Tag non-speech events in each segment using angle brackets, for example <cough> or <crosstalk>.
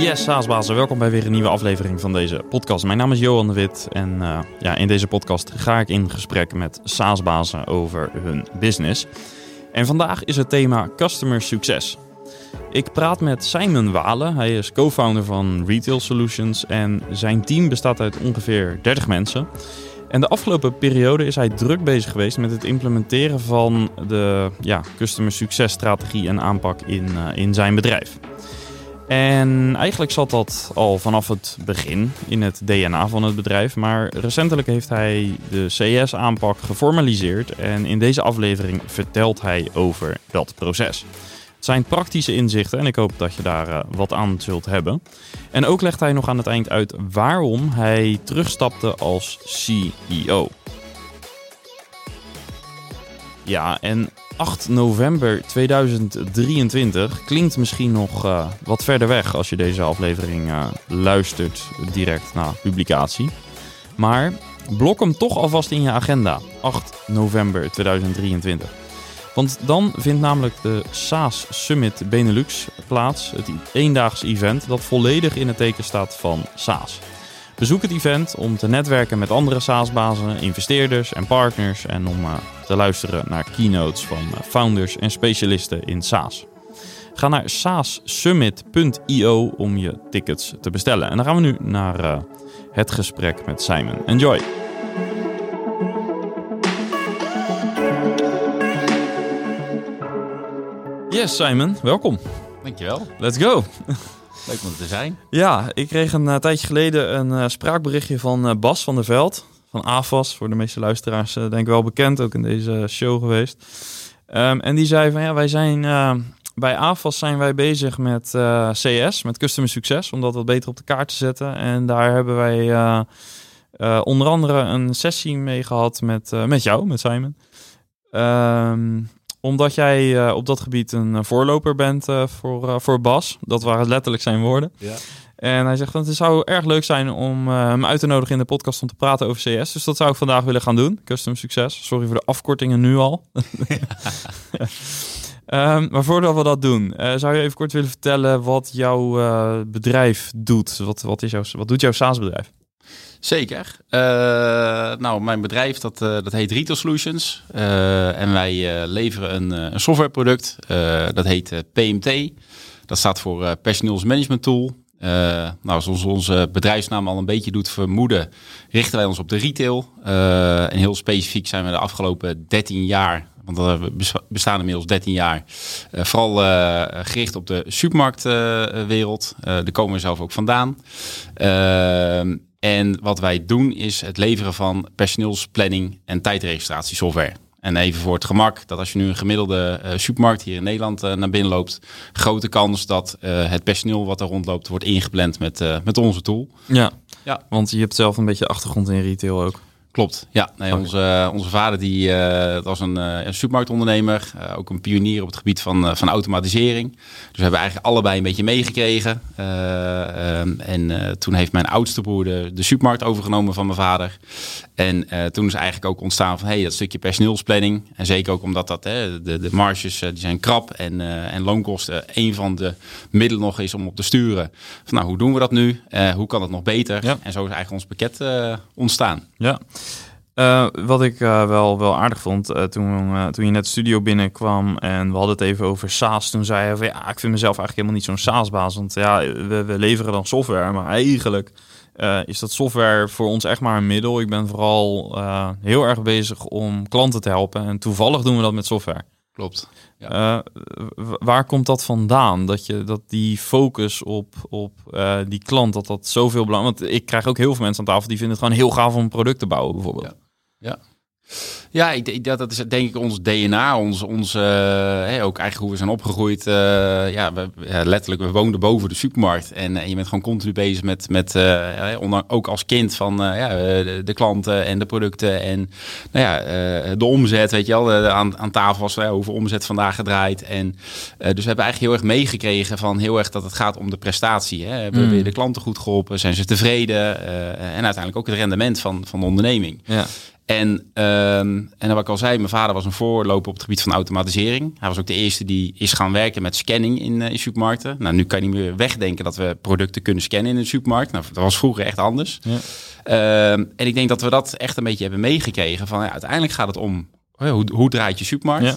Yes, Saasbazen, welkom bij weer een nieuwe aflevering van deze podcast. Mijn naam is Johan de Wit en uh, ja, in deze podcast ga ik in gesprek met Saasbazen over hun business. En vandaag is het thema Customer Success. Ik praat met Simon Walen. Hij is co-founder van Retail Solutions en zijn team bestaat uit ongeveer 30 mensen. En de afgelopen periode is hij druk bezig geweest met het implementeren van de ja, customer succes strategie en aanpak in, uh, in zijn bedrijf. En eigenlijk zat dat al vanaf het begin in het DNA van het bedrijf. Maar recentelijk heeft hij de CS-aanpak geformaliseerd. En in deze aflevering vertelt hij over dat proces. Het zijn praktische inzichten en ik hoop dat je daar uh, wat aan zult hebben. En ook legt hij nog aan het eind uit waarom hij terugstapte als CEO. Ja, en 8 november 2023 klinkt misschien nog uh, wat verder weg als je deze aflevering uh, luistert direct na publicatie. Maar blok hem toch alvast in je agenda. 8 november 2023. Want dan vindt namelijk de SaaS Summit Benelux plaats. Het eendaagse event dat volledig in het teken staat van SaaS. Bezoek het event om te netwerken met andere SaaS-bazen, investeerders en partners en om uh, te luisteren naar keynotes van uh, founders en specialisten in SaaS. Ga naar saassummit.io om je tickets te bestellen. En dan gaan we nu naar uh, het gesprek met Simon. Enjoy! Yes, Simon, welkom. Dankjewel. Let's go. <laughs> Leuk om te zijn. Ja, ik kreeg een uh, tijdje geleden een uh, spraakberichtje van uh, Bas van der Veld. Van AFAS, voor de meeste luisteraars denk ik wel bekend, ook in deze show geweest. Um, en die zei van ja, wij zijn bij AFAS zijn wij bezig met CS, met Customer Success, om dat wat beter op de kaart te zetten. En daar hebben wij onder andere een sessie mee gehad met, met jou, met Simon. Um, omdat jij uh, op dat gebied een voorloper bent uh, voor, voor Bas. Dat waren letterlijk zijn woorden. Ja. En hij zegt, van, het zou erg leuk zijn om hem uit te nodigen in de podcast om te praten over CS. Dus dat zou ik vandaag willen gaan doen. Custom Succes. Sorry voor de afkortingen nu al. um, <laughs> <laughs> maar voordat we dat doen, zou je even kort willen vertellen wat jouw bedrijf doet? Wat, wat, is jouw, wat doet jouw SaaS-bedrijf? Zeker. Uh, nou, mijn bedrijf dat, uh, dat heet Retail Solutions. Uh, en wij leveren een, een softwareproduct. dat heet PMT. Dat staat voor Personeelsmanagement Tool. nou, zoals onze bedrijfsnaam al een beetje doet vermoeden, richten wij ons op de retail. en heel specifiek zijn we de afgelopen 13 jaar want we bestaan inmiddels 13 jaar. Vooral gericht op de supermarktwereld. Daar komen we zelf ook vandaan. En wat wij doen is het leveren van personeelsplanning en tijdregistratiesoftware. En even voor het gemak, dat als je nu een gemiddelde uh, supermarkt hier in Nederland uh, naar binnen loopt, grote kans dat uh, het personeel wat er rondloopt wordt ingepland met, met onze tool. Ja. ja, want je hebt zelf een beetje achtergrond in retail ook. Klopt, ja. Nee, onze, onze vader die, uh, was een, uh, een supermarktondernemer, uh, ook een pionier op het gebied van, van automatisering. Dus we hebben eigenlijk allebei een beetje meegekregen. Um, en toen heeft mijn oudste broer de, de supermarkt overgenomen van mijn vader. En toen is eigenlijk ook ontstaan van hey, dat stukje personeelsplanning. En zeker ook omdat dat, hè, de, de marges die zijn krap en, en loonkosten een van de middelen nog is om op te sturen. Van nou, hoe doen we dat nu? hoe kan het nog beter? Ja. En zo is eigenlijk ons pakket ontstaan. Ja. Uh, wat ik uh, wel, wel aardig vond, uh, toen, toen je net de studio binnenkwam en we hadden het even over SaaS, toen zei van ja, ik vind mezelf eigenlijk helemaal niet zo'n SaaS-baas, want ja, we, we, leveren dan software, maar eigenlijk is dat software voor ons echt maar een middel. Ik ben vooral heel erg bezig om klanten te helpen en toevallig doen we dat met software. Klopt. Ja. Waar komt dat vandaan? Dat, je, dat die focus op, op die klant, dat dat zoveel belangrijk Want ik krijg ook heel veel mensen aan tafel die vinden het gewoon heel gaaf om een product te bouwen, bijvoorbeeld. Ja. Ja. Ja, ik, dat, dat is denk ik ons DNA, ons, ons uh, hey, ook eigenlijk hoe we zijn opgegroeid. Uh, ja, we, ja, letterlijk, we woonden boven de supermarkt en, en je bent gewoon continu bezig met, met uh, onder, ook als kind van ja, de, de, klanten en de producten en nou ja, de omzet, weet je wel, de, aan, aan tafel was hoeveel omzet vandaag gedraaid. En dus we hebben eigenlijk heel erg meegekregen van heel erg dat het gaat om de prestatie. Hè. Hebben mm. we de klanten goed geholpen? Zijn ze tevreden? en uiteindelijk ook het rendement van, van de onderneming. Ja. En, ehm, en wat ik al zei, mijn vader was een voorloper op het gebied van automatisering. Hij was ook de eerste die is gaan werken met scanning in, in supermarkten. Nou, nu kan je niet meer wegdenken dat we producten kunnen scannen in de supermarkt. Nou, dat was vroeger echt anders. Ja. Ehm, en ik denk dat we dat echt een beetje hebben meegekregen. Van ja, uiteindelijk gaat het om hoe, hoe draait je supermarkt? Ja.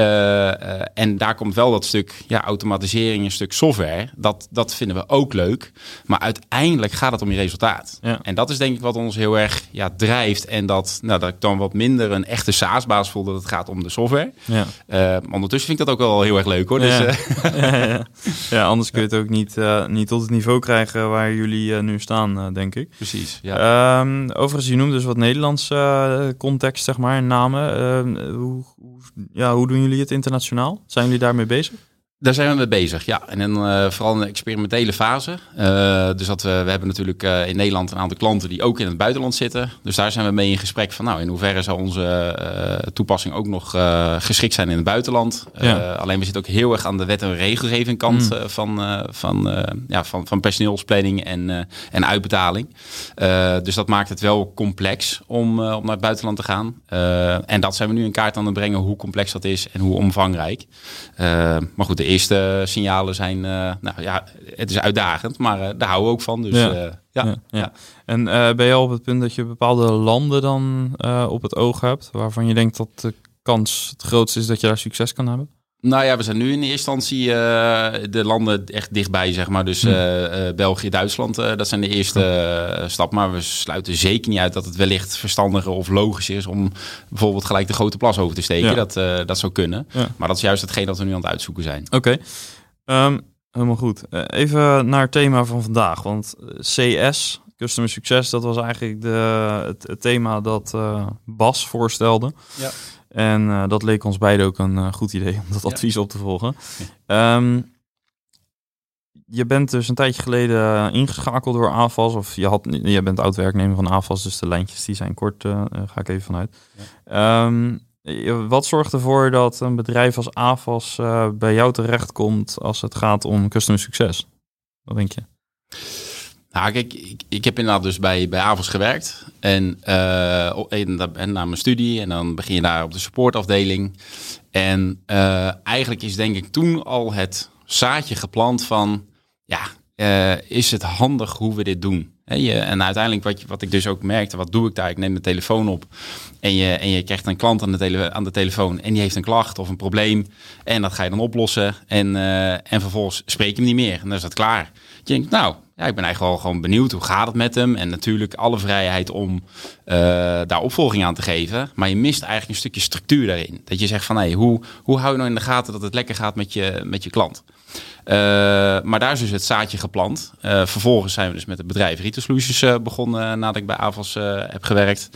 Uh, uh, en daar komt wel dat stuk ja, automatisering, een stuk software. Dat, dat vinden we ook leuk. Maar uiteindelijk gaat het om je resultaat. Ja. En dat is denk ik wat ons heel erg ja, drijft. En dat, nou, dat ik dan wat minder een echte SaaS-baas voel dat het gaat om de software. Ja. Uh, ondertussen vind ik dat ook wel heel erg leuk hoor. Dus, ja. <laughs> ja, anders kun je het ook niet, niet tot het niveau krijgen waar jullie nu staan, denk ik. Precies. Ja. Um, overigens, je noemt dus wat Nederlandse context, zeg maar, namen. Ehm, hoe, ja, hoe doen jullie het internationaal? Zijn jullie daarmee bezig? Daar zijn we mee bezig, ja. En dan, uh, vooral in de experimentele fase. Uh, dus dat we, we hebben natuurlijk uh, in Nederland een aantal klanten die ook in het buitenland zitten. Dus daar zijn we mee in gesprek van, nou, in hoeverre zou onze toepassing ook nog geschikt zijn in het buitenland. Ja. alleen we zitten ook heel erg aan de wet en regelgeving kant mm. van, van, ja, van, van personeelsplanning en, en uitbetaling. dus dat maakt het wel complex om, om naar het buitenland te gaan. en dat zijn we nu in kaart aan het brengen, hoe complex dat is en hoe omvangrijk. maar goed, de eerste signalen zijn, uh, nou ja, het is uitdagend, maar uh, daar houden we ook van. Dus ja. Uh, ja, ja, ja, En ben je al op het punt dat je bepaalde landen dan op het oog hebt, waarvan je denkt dat de kans het grootste is dat je daar succes kan hebben? Nou ja, we zijn nu in eerste instantie uh, de landen echt dichtbij, zeg maar. Dus uh, uh, België, Duitsland, dat zijn de eerste stap. Maar we sluiten zeker niet uit dat het wellicht verstandiger of logischer is om bijvoorbeeld gelijk de grote plas over te steken. Dat, dat zou kunnen. Ja. Maar dat is juist hetgeen dat we nu aan het uitzoeken zijn. Oké, okay. um, helemaal goed. even naar het thema van vandaag. Want CS, Customer Success, dat was eigenlijk de, het, het thema dat Bas voorstelde. Ja. En uh, dat leek ons beiden ook een uh, goed idee om dat advies op te volgen. Um, je bent dus een tijdje geleden ingeschakeld door AFAS. Of je, had, je bent oud-werknemer van AFAS, dus de lijntjes die zijn kort. Uh, ga ik even vanuit. Ja. Um, wat zorgt ervoor dat een bedrijf als AFAS bij jou terechtkomt als het gaat om customer succes? Wat denk je? Nou, ik, ik heb inderdaad dus bij, bij AVOS gewerkt. En, uh, en, en na mijn studie. En dan begin je daar op de supportafdeling. En uh, eigenlijk is denk ik toen al het zaadje geplant van... Ja, uh, is het handig hoe we dit doen? je, en uiteindelijk wat, je, wat ik dus ook merkte, wat doe ik daar? Ik neem de telefoon op en je, en je krijgt een klant aan de, tele, aan de telefoon en die heeft een klacht of een probleem. En dat ga je dan oplossen en, en vervolgens spreek je hem niet meer. En dan is dat klaar. Je denkt, nou, ja, ik ben eigenlijk wel gewoon benieuwd hoe gaat het met hem. En natuurlijk alle vrijheid om uh, daar opvolging aan te geven. Maar je mist eigenlijk een stukje structuur daarin. Dat je zegt van hey, hoe, hoe hou je nou in de gaten dat het lekker gaat met je, met je klant? Uh, maar daar is dus het zaadje geplant. Uh, vervolgens zijn we dus met het bedrijf Retail Solutions begonnen nadat ik bij Avos heb gewerkt.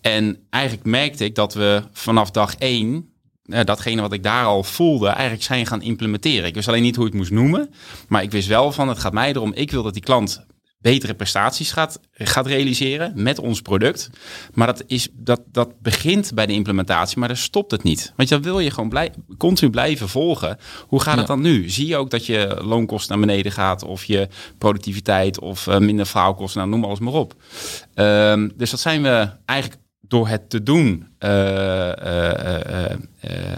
En eigenlijk merkte ik dat we vanaf dag één uh, datgene wat ik daar al voelde, eigenlijk zijn gaan implementeren. Ik wist alleen niet hoe ik het moest noemen, maar ik wist wel van het gaat mij erom, ik wil dat die klant betere prestaties gaat, gaat realiseren met ons product. Maar dat, is, dat, dat begint bij de implementatie, maar daar stopt het niet. Want dan wil je gewoon blij, continu blijven volgen. Hoe gaat het dan nu? Zie je ook dat je loonkosten naar beneden gaat of je productiviteit of uh, minder vrouwkosten, nou noem alles maar op. Um, dus dat zijn we eigenlijk door het te doen, uh, uh,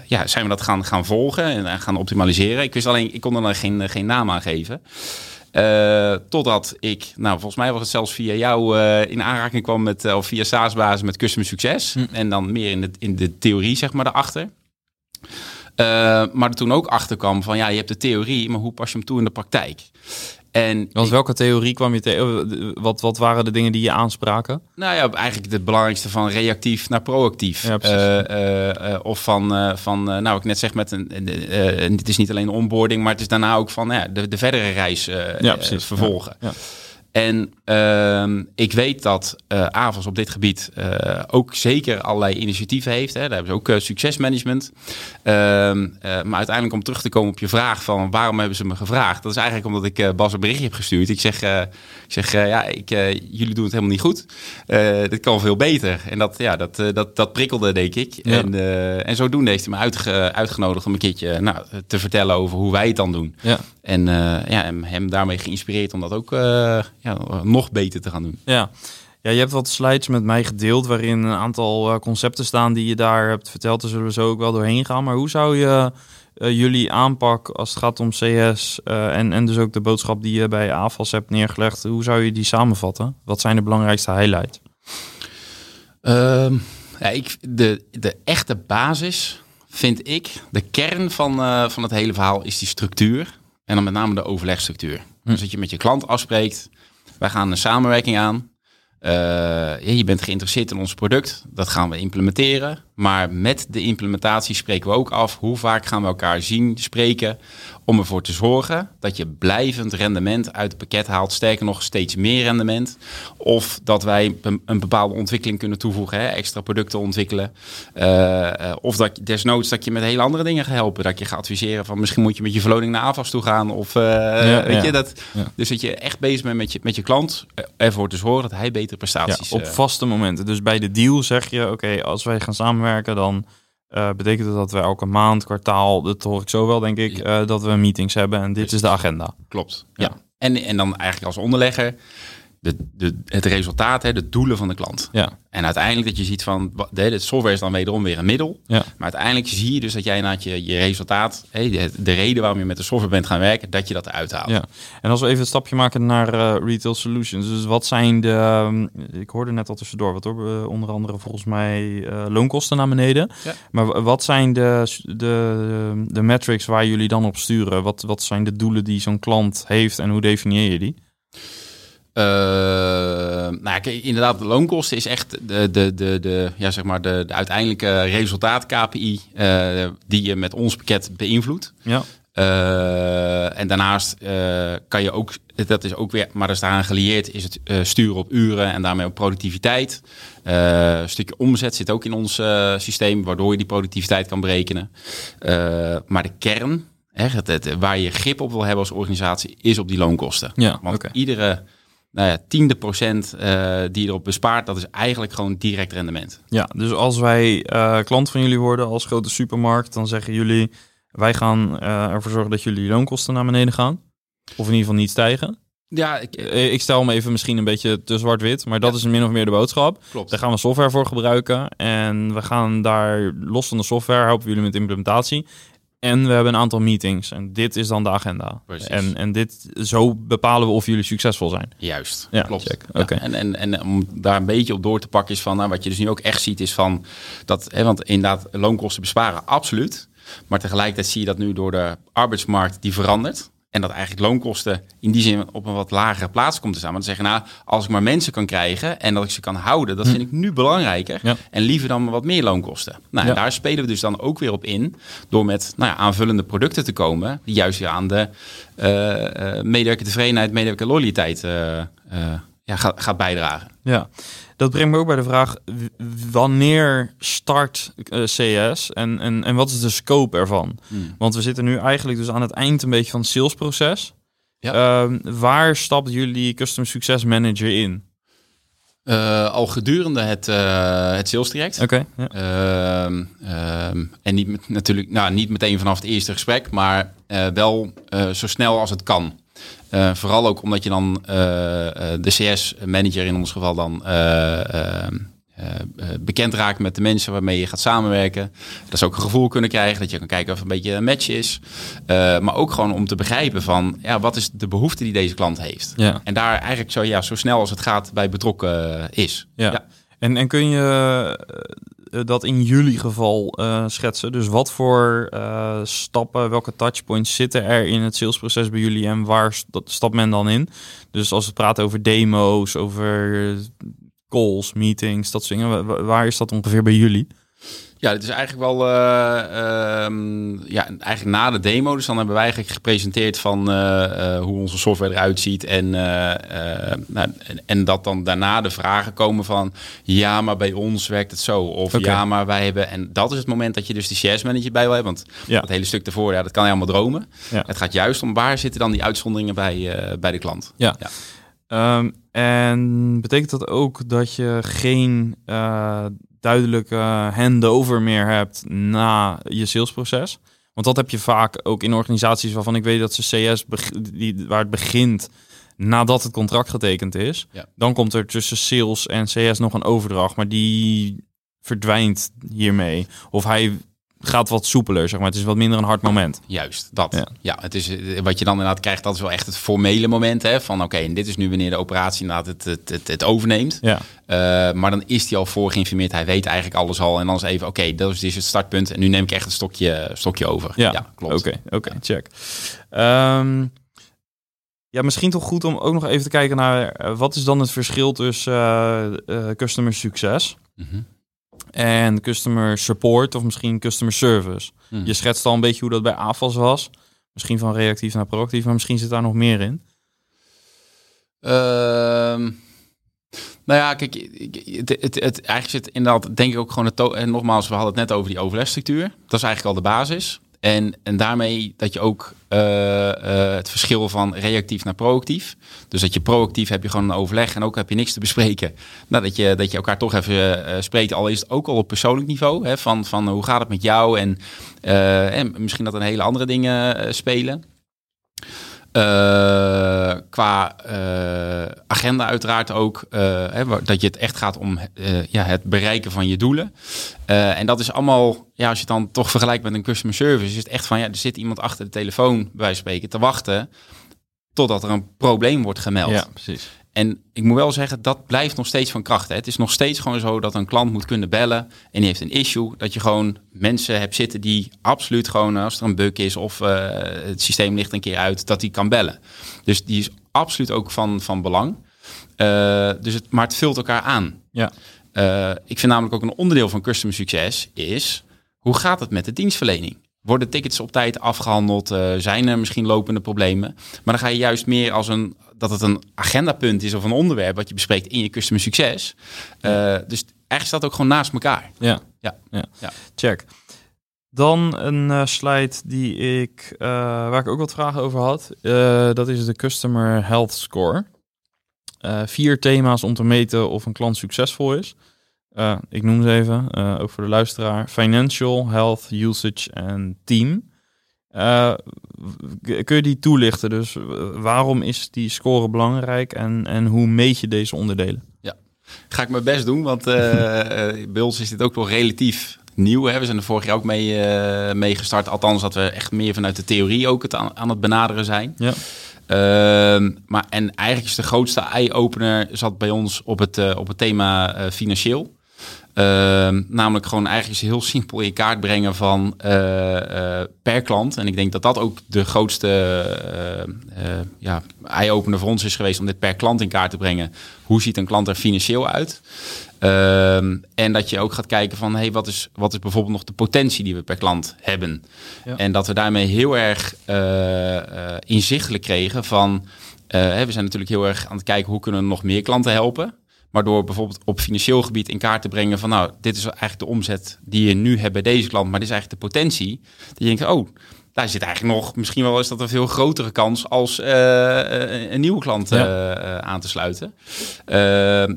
ja, zijn we dat gaan, gaan volgen en gaan optimaliseren. Ik wist alleen, ik kon er dan geen, geen naam aan geven. totdat ik, nou volgens mij was het zelfs via jou in aanraking kwam met, of via SaaS-basis met Customer Succes. Hm. En dan meer in de, in de theorie, zeg maar, daarachter. maar er toen ook achter kwam van, ja, je hebt de theorie, maar hoe pas je hem toe in de praktijk? En Want welke theorie kwam je tegen? Wat, wat waren de dingen die je aanspraken? Nou ja, eigenlijk het belangrijkste van reactief naar proactief. Ja, uh, uh, of van, van nou, ik net zeg met een, het is niet alleen onboarding, maar het is daarna ook van ja, de, de verdere reis ja, vervolgen. Ja. En uh, ik weet dat uh, AVAS op dit gebied uh, ook zeker allerlei initiatieven heeft. Hè. Daar hebben ze ook uh, succesmanagement. Ehm, maar uiteindelijk om terug te komen op je vraag van waarom hebben ze me gevraagd. Dat is eigenlijk omdat ik Bas een berichtje heb gestuurd. Ik zeg, ik zeg ja, ik, jullie doen het helemaal niet goed. dit kan veel beter. En dat, ja, dat, dat, dat prikkelde, denk ik. Ja. En, en zodoende heeft hij me uitge, uitgenodigd om een keertje nou, te vertellen over hoe wij het dan doen. Ja. En ja, hem daarmee geïnspireerd om dat ook ja, nog beter te gaan doen. Ja. Ja, je hebt wat slides met mij gedeeld waarin een aantal uh, concepten staan die je daar hebt verteld. Daar zullen we zo ook wel doorheen gaan. Maar hoe zou je uh, jullie aanpak als het gaat om CS uh, en, en dus ook de boodschap die je bij AFAS hebt neergelegd, hoe zou je die samenvatten? Wat zijn de belangrijkste highlights? Um, ja, ik, de, de echte basis vind ik, de kern van, uh, van het hele verhaal is die structuur. En dan met name de overlegstructuur. Hm. Dus dat je met je klant afspreekt, wij gaan een samenwerking aan. Uh, je bent geïnteresseerd in ons product, dat gaan we implementeren. Maar met de implementatie spreken we ook af hoe vaak gaan we elkaar zien, spreken. Om ervoor te zorgen dat je blijvend rendement uit het pakket haalt. Sterker nog, steeds meer rendement. Of dat wij een, bepaalde ontwikkeling kunnen toevoegen. Hè, extra producten ontwikkelen. Uh, of dat desnoods dat je met hele andere dingen gaat helpen. Dat je gaat adviseren van misschien moet je met je verloning naar AFAS toe gaan. Of uh, ja, weet ja. je dat. Ja. Dus dat je echt bezig bent met je, met je klant. Ervoor te zorgen dat hij betere prestaties... op vaste momenten. Dus bij de deal zeg je, oké, als wij gaan samenwerken dan uh, betekent het dat we elke maand, kwartaal, dat hoor ik zo wel, denk ik, uh, dat we meetings hebben en dit is de agenda. Klopt. Ja. ja. En, en dan eigenlijk als onderlegger de, de, het resultaat, hè, de doelen van de klant. Ja. En uiteindelijk dat je ziet van, de, de software is dan wederom weer een middel. Ja. Maar uiteindelijk zie je dus dat jij na je, je resultaat, hè, de, de, reden waarom je met de software bent gaan werken, dat je dat eruit haalt. Ja. En als we even een stapje maken naar uh, retail solutions. Dus wat zijn de, um, ik hoorde net al tussendoor, wat hoor, uh, onder andere volgens mij uh, loonkosten naar beneden. Ja. Maar wat zijn de, de, de metrics waar jullie dan op sturen? Wat, wat zijn de doelen die zo'n klant heeft en hoe definieer je die? Uh, nou, kijk, inderdaad, de loonkosten is echt de, de, de, de, ja, zeg maar de, de uiteindelijke resultaat KPI uh, die je met ons pakket beïnvloedt. Ja. Uh, en daarnaast kan je ook, dat is ook weer, maar dat is daaraan gelieerd, is het sturen op uren en daarmee op productiviteit. een stukje omzet zit ook in ons systeem, waardoor je die productiviteit kan berekenen. maar de kern, hè, het, het, waar je grip op wil hebben als organisatie, is op die loonkosten. Ja, Want okay. iedere nou ja, tiende procent uh, die je erop bespaart, dat is eigenlijk gewoon direct rendement. Ja, dus als wij uh, klant van jullie worden als grote supermarkt, dan zeggen jullie, wij gaan uh, ervoor zorgen dat jullie loonkosten naar beneden gaan. Of in ieder geval niet stijgen. Ja, ik, ik stel me even misschien een beetje te zwart-wit, maar dat ja. is min of meer de boodschap. Klopt. Daar gaan we software voor gebruiken en we gaan daar los van de software helpen jullie met implementatie. En we hebben een aantal meetings. En dit is dan de agenda. Precies. En, en dit, zo bepalen we of jullie succesvol zijn. Juist, Ja, klopt. Ja, Oké. En, en, en om daar een beetje op door te pakken is van, nou, wat je dus nu ook echt ziet is van, dat, hè, want inderdaad loonkosten besparen, absoluut. Maar tegelijkertijd zie je dat nu door de arbeidsmarkt die verandert. En dat eigenlijk loonkosten in die zin op een wat lagere plaats komt te staan. Want dan zeggen, nou, als ik maar mensen kan krijgen en dat ik ze kan houden, dat vind ik nu belangrijker. Ja. En liever dan wat meer loonkosten. Nou, en daar spelen we dus dan ook weer op in. Door met nou ja, aanvullende producten te komen. Die juist weer aan de eh eh medewerker tevredenheid, medewerker loyaliteit eh, eh, ja, gaat, gaat bijdragen. Ja, dat brengt me ook bij de vraag: wanneer start eh, CS en, en, en wat is de scope ervan? Want we zitten nu eigenlijk dus aan het eind een beetje van het salesproces. Ja. Ehm, waar stapt jullie Custom Success Manager in? Eh, al gedurende het, eh het sales traject. Oké, ja. Ehm, ehm, en niet met, natuurlijk, nou, niet meteen vanaf het eerste gesprek, maar wel zo snel als het kan. Eh, vooral ook omdat je dan eh, eh, de CS-manager in ons geval dan bekend raakt met de mensen waarmee je gaat samenwerken. Dat ze ook een gevoel kunnen krijgen, dat je kan kijken of een beetje een match is. Maar ook gewoon om te begrijpen van, ja, wat is de behoefte die deze klant heeft? Ja. En daar eigenlijk zo, ja, zo snel als het gaat bij betrokken is. Ja. En, en kun je dat in jullie geval eh, schetsen? Dus wat voor eh, stappen, welke touchpoints zitten er in het salesproces bij jullie en waar st- stapt men dan in? Dus als we praten over demo's, over calls, meetings, dat soort dingen, wa- wa- waar is dat ongeveer bij jullie? Ja, het is eigenlijk wel eh, ehm, ja, eigenlijk na de demo. Dus dan hebben wij eigenlijk gepresenteerd van eh, eh, hoe onze software eruit ziet. En, nou, en, en dat dan daarna de vragen komen van ja, maar bij ons werkt het zo. Of ja, maar wij hebben. En dat is het moment dat je dus de CS manager bij wil hebben. Want Ja. het hele stuk daarvoor, ja, dat kan je allemaal dromen. Ja. Het gaat juist om waar zitten dan die uitzonderingen bij, bij de klant. Ja. Ja. Ehm, en betekent dat ook dat je geen duidelijke handover meer hebt na je salesproces? Want dat heb je vaak ook in organisaties waarvan ik weet dat ze CS, die, waar het begint, nadat het contract getekend is. Ja. Dan komt er tussen sales en CS nog een overdracht, maar die verdwijnt hiermee. Of hij gaat wat soepeler, zeg maar. Het is wat minder een hard moment. Juist, dat. Ja. Ja. het is eh, wat je dan inderdaad krijgt, dat is wel echt het formele moment. Hè, van oké, en dit is nu wanneer de operatie inderdaad het, het, het, het overneemt. Ja, Eh, maar dan is hij al voor geïnformeerd. Hij weet eigenlijk alles al. En dan is even, oké, dat is, dit is het startpunt. En nu neem ik echt een stokje, stokje over. ja, klopt. Oké, oké, check. Ehm, ja, misschien toch goed om ook nog even te kijken naar eh, wat is dan het verschil tussen customer succes Mhm. En customer support of misschien customer service. Hmm. Je schetst al een beetje hoe dat bij AFAS was. Misschien van reactief naar proactief, maar misschien zit daar nog meer in. Ehm, nou ja, kijk, het, het, het, eigenlijk zit inderdaad, denk ik ook gewoon het. En nogmaals, we hadden het net over die overlegstructuur. Dat is eigenlijk al de basis. En, en daarmee dat je ook het verschil van reactief naar proactief. Dus dat je proactief heb je gewoon een overleg en ook heb je niks te bespreken. Nou, dat, je, dat je elkaar toch even eh, spreekt, al is het ook al op persoonlijk niveau. Hè, van, van hoe gaat het met jou en, eh, en misschien dat er hele andere dingen eh, spelen. Eh, qua eh, agenda uiteraard ook. eh, hè, dat je het echt gaat om ja, het bereiken van je doelen. En dat is allemaal, ja, als je het dan toch vergelijkt met een customer service, is het echt van, ja, er zit iemand achter de telefoon, bij spreken, te wachten totdat er een probleem wordt gemeld. precies. En ik moet wel zeggen, dat blijft nog steeds van kracht. Hè. Het is nog steeds gewoon zo dat een klant moet kunnen bellen en die heeft een issue. Dat je gewoon mensen hebt zitten die absoluut gewoon, als er een bug is of eh, het systeem ligt een keer uit, dat die kan bellen. Dus die is absoluut ook van, van belang. Eh, dus het, maar het vult elkaar aan. Ja. Eh, ik vind namelijk ook een onderdeel van customer succes is, hoe gaat het met de dienstverlening? Worden tickets op tijd afgehandeld? Eh, zijn er misschien lopende problemen? Maar dan ga je juist meer als een dat het een agendapunt is of een onderwerp wat je bespreekt in je customer succes. Eh, dus eigenlijk staat ook gewoon naast elkaar. Ja. Ja. ja. Ja. Check. Dan een eh, slide die ik, waar ik ook wat vragen over had. Dat is de Customer Health Score. Vier thema's om te meten of een klant succesvol is. Eh, ik noem ze even, eh, ook voor de luisteraar. Financial, Health, Usage en Team. Eh, kun je die toelichten? Dus waarom is die score belangrijk en, en hoe meet je deze onderdelen? Ga ik mijn best doen, want bij ons is dit ook wel relatief nieuw. Hè? We zijn er vorig jaar ook mee, mee gestart. Althans, dat we echt meer vanuit de theorie ook het aan, aan het benaderen zijn. Ja. Ehm, maar, en eigenlijk is de grootste eye-opener zat bij ons op het, op het thema financieel. Ehm, namelijk gewoon eigenlijk heel simpel in kaart brengen van eh, eh, per klant. En ik denk dat dat ook de grootste eh, ja, eye-opener voor ons is geweest om dit per klant in kaart te brengen. Hoe ziet een klant er financieel uit? Ehm, en dat je ook gaat kijken van hey, wat, is, wat is bijvoorbeeld nog de potentie die we per klant hebben. Ja. En dat we daarmee heel erg inzichtelijk kregen van we zijn natuurlijk heel erg aan het kijken hoe kunnen we nog meer klanten helpen. Maar door bijvoorbeeld op financieel gebied in kaart te brengen van nou, dit is eigenlijk de omzet die je nu hebt bij deze klant, maar dit is eigenlijk de potentie. Dat je denkt, oh, daar zit eigenlijk nog, misschien wel is dat een veel grotere kans als eh, eh, een nieuwe klant eh, Ja. aan te sluiten.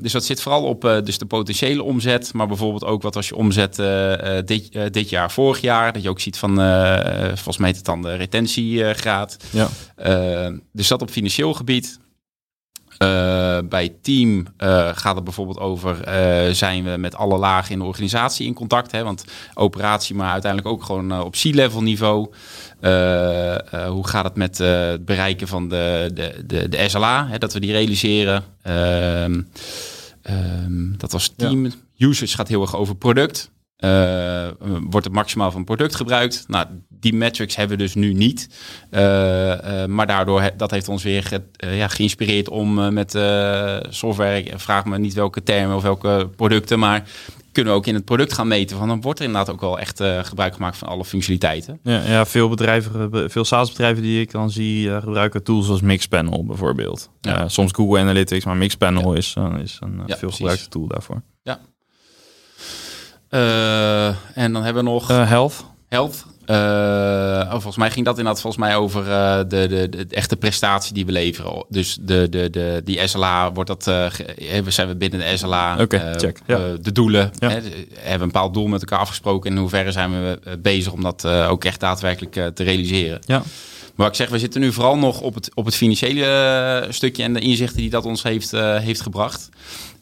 Dus dat zit vooral op dus de potentiële omzet, maar bijvoorbeeld ook wat als je omzet dit, dit jaar, vorig jaar, dat je ook ziet van, volgens mij heet het dan de retentiegraad. Ja. Dus dat op financieel gebied. Eh, bij team eh, gaat het bijvoorbeeld over, eh, zijn we met alle lagen in de organisatie in contact? Hè? Want operatie, maar uiteindelijk ook gewoon op C-level niveau. Hoe gaat het met het bereiken van de, de, de, de SLA? Hè? Dat we die realiseren. Ehm, ehm, dat was team. Usage gaat heel erg over product. Eh, wordt het maximaal van product gebruikt? Nou, die metrics hebben we dus nu niet. Eh, eh, maar daardoor, he- dat heeft ons weer ja, geïnspireerd om met software, ik vraag me niet welke termen of welke producten, maar kunnen we ook in het product gaan meten. Van dan wordt er inderdaad ook wel echt gebruik gemaakt van alle functionaliteiten. Ja, ja veel bedrijven, veel SaaS-bedrijven die ik dan zie gebruiken tools als Mixpanel bijvoorbeeld. Ja. Soms Google Analytics, maar Mixpanel is, is een veel gebruikte tool daarvoor. Eh, en dan hebben we nog Eh, health. Health. Eh, oh, volgens mij ging dat inderdaad volgens mij over de, de, de echte prestatie die we leveren. Dus de, de, de, die SLA wordt dat. ge- we zijn we binnen de SLA. Oké, check, ja. de doelen. Ja. Hè, we hebben een bepaald doel met elkaar afgesproken. In hoeverre zijn we bezig om dat ook echt daadwerkelijk te realiseren. Ja. Maar ik zeg, we zitten nu vooral nog op het, op het financiële stukje en de inzichten die dat ons heeft, heeft gebracht.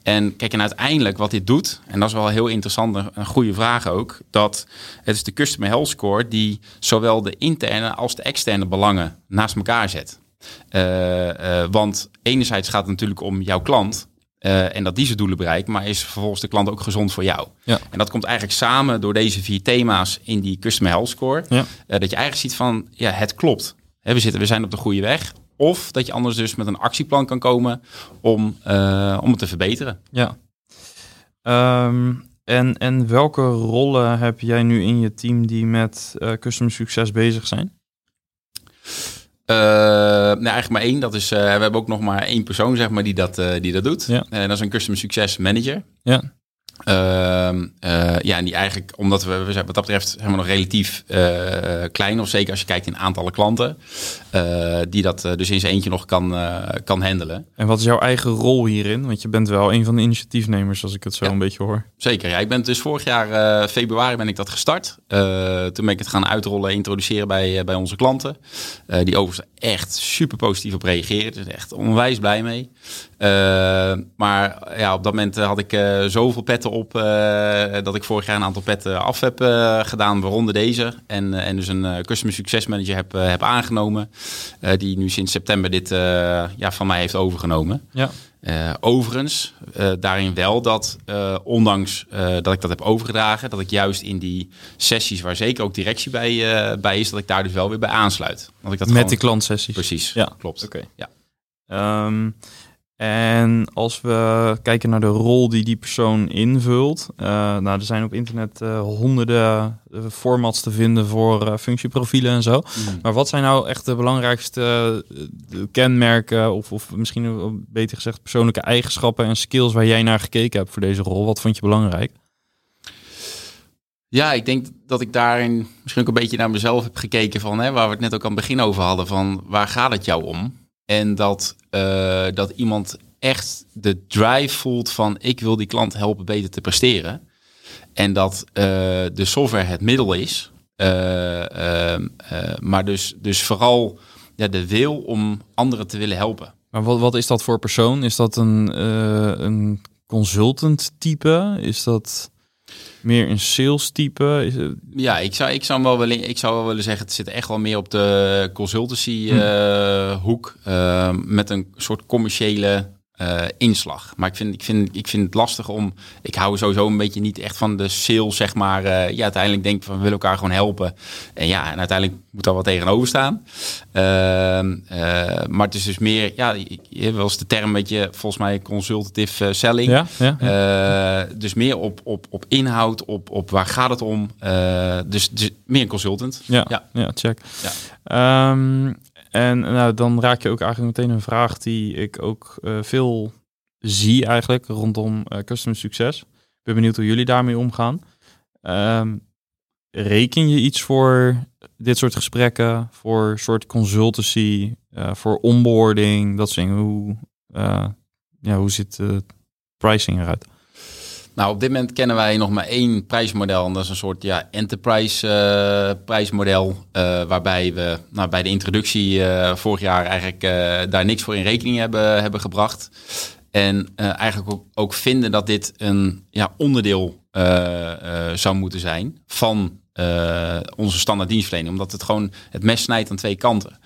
En kijk, en uiteindelijk wat dit doet, en dat is wel heel interessant, een goede vraag ook, dat het is de Customer Health Score die zowel de interne als de externe belangen naast elkaar zet. Uh, want enerzijds gaat het natuurlijk om jouw klant, uh, en dat die zijn doelen bereikt, maar is vervolgens de klant ook gezond voor jou. Ja. En dat komt eigenlijk samen door deze vier thema's in die Customer Health Score. Ja. dat je eigenlijk ziet van, ja, het klopt. we, zitten, we zijn op de goede weg. Of dat je anders dus met een actieplan kan komen om, uh, om het te verbeteren. Ja. Um, en, en welke rollen heb jij nu in je team die met uh, customer succes bezig zijn? Uh, nou, eigenlijk maar één. Dat is, we hebben ook nog maar één persoon zeg maar, die, dat, die dat doet. Ja. En dat is een Customer Success Manager. Ja. Uh, ja, en die eigenlijk, omdat we, we zijn wat dat betreft helemaal nog relatief uh, klein, of zeker als je kijkt in aantallen klanten, uh, die dat dus in zijn eentje nog kan, kan handelen. En wat is jouw eigen rol hierin? Want je bent wel een van de initiatiefnemers, als ik het zo een beetje hoor. Zeker, ja. Ik ben dus vorig jaar februari ben ik dat gestart. toen ben ik het gaan uitrollen, introduceren bij, bij onze klanten. die overigens echt super positief op reageren. Dus echt onwijs blij mee. maar ja, op dat moment had ik zoveel petten op uh, dat ik vorig jaar een aantal petten af heb uh, gedaan, waaronder deze. En, uh, en dus een Customer Success Manager heb, heb aangenomen, die nu sinds september dit ja, van mij heeft overgenomen. Ja. Overigens, daarin wel dat, ondanks dat ik dat heb overgedragen, dat ik juist in die sessies waar zeker ook directie bij, bij is, dat ik daar dus wel weer bij aansluit. Dat ik dat Met gewoon... de klantsessies? Precies, ja. klopt. Oké. Ja. Um, en als we kijken naar de rol die die persoon invult, uh, nou, er zijn op internet uh, honderden eh, formats te vinden voor uh, functieprofielen en zo. Mm. Maar wat zijn nou echt de belangrijkste kenmerken, of, of misschien beter gezegd persoonlijke eigenschappen en skills waar jij naar gekeken hebt voor deze rol? Wat vond je belangrijk? Ja, ik denk dat ik daarin misschien ook een beetje naar mezelf heb gekeken van, hè, waar we het net ook aan het begin over hadden, van waar gaat het jou om? En dat, uh, dat iemand echt de drive voelt van ik wil die klant helpen beter te presteren. En dat uh, de software het middel is. Uh, maar dus, dus vooral ja, de wil om anderen te willen helpen. Maar wat, wat is dat voor persoon? Is dat een, een consultant type? Is dat meer een sales type? Ja, ik zou, ik, zou wel willen, ik zou wel willen zeggen, het zit echt wel meer op de consultancy hm. uh, hoek. Uh, met een soort commerciële uh, inslag. Maar ik vind, ik, vind, ik vind het lastig om. Ik hou sowieso een beetje niet echt van de sales, zeg maar. Uh, ja, uiteindelijk denk ik van we willen elkaar gewoon helpen. En ja, en uiteindelijk moet daar wat tegenover staan. Uh, maar het is dus meer, ja, je hebt wel eens de term een beetje, volgens mij, consultative selling. Ja, ja, dus meer op, op, op inhoud, op, op waar gaat het om. dus, dus meer een consultant. Ja, ja. ja check. Ja. Um, en nou, dan raak je ook eigenlijk meteen een vraag die ik ook uh, veel zie eigenlijk rondom uh, customer succes. Ik ben benieuwd hoe jullie daarmee omgaan. Um, reken je iets voor dit soort gesprekken, voor soort consultancy, uh, voor onboarding, dat soort dingen? Hoe, ja, hoe ziet de pricing eruit? Nou, op dit moment kennen wij nog maar één prijsmodel. En dat is een soort ja, enterprise uh, prijsmodel. Uh, waarbij we nou, bij de introductie uh, vorig jaar eigenlijk daar niks voor in rekening hebben, hebben gebracht. En eigenlijk ook, ook, vinden dat dit een ja, onderdeel zou moeten zijn van onze standaard dienstverlening. Omdat het gewoon het mes snijdt aan twee kanten.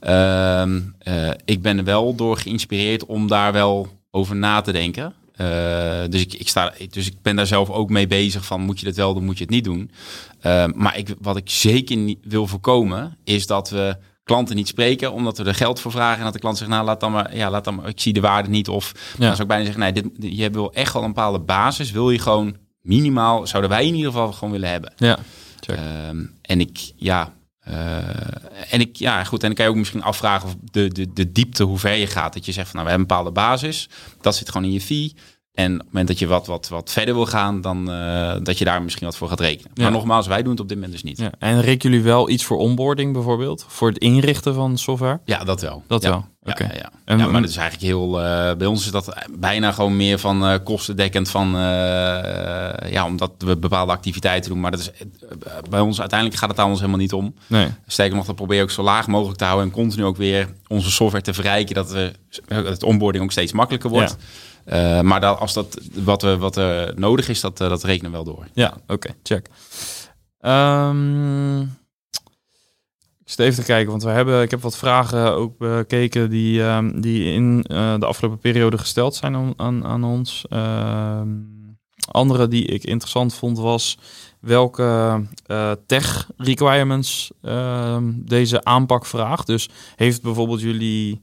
Ehm, ik ben er wel door geïnspireerd om daar wel over na te denken. Uh, dus, ik, ik sta, dus ik ben daar zelf ook mee bezig van moet je dit wel doen, moet je het niet doen. Uh, maar ik, wat ik zeker niet wil voorkomen is dat we klanten niet spreken omdat we er geld voor vragen en dat de klant zegt nou laat dan maar ja laat dan maar ik zie de waarde niet of ja. dan zou ik bijna zeggen nee dit je wil echt wel een bepaalde basis wil je gewoon minimaal zouden wij in ieder geval gewoon willen hebben. Ja. Uh, en ik ja uh, en ik, ja, goed, en dan kan je ook misschien afvragen of de, de, de diepte, hoe ver je gaat. Dat je zegt van nou, we hebben een bepaalde basis. Dat zit gewoon in je fee. En op het moment dat je wat, wat, wat verder wil gaan, dan uh, dat je daar misschien wat voor gaat rekenen. Maar nogmaals, wij doen het op dit moment dus niet. Ja. En rekenen jullie wel iets voor onboarding bijvoorbeeld? Voor het inrichten van software? Ja, dat wel. Dat ja. wel. Oké. Ja, ja, ja. En- ja, maar dat is eigenlijk heel. eh, bij ons is dat bijna gewoon meer van eh, kostendekkend van. eh, ja, omdat we bepaalde activiteiten doen. Maar dat is, eh, bij ons uiteindelijk gaat het daar ons helemaal niet om. Nee. Sterker nog, dat probeer ook zo laag mogelijk te houden en continu ook weer onze software te verrijken, dat we, het onboarding ook steeds makkelijker wordt. Eh, maar dat, als dat wat, we, wat er nodig is, dat, eh, dat rekenen we wel door. Ja, oké, check. Ehm, ik zit even te kijken, want we hebben, ik heb wat vragen ook bekeken die, ehm, die in eh, de afgelopen periode gesteld zijn aan, aan, aan ons. Ehm, andere die ik interessant vond was welke tech requirements deze aanpak vraagt. Dus heeft bijvoorbeeld jullie,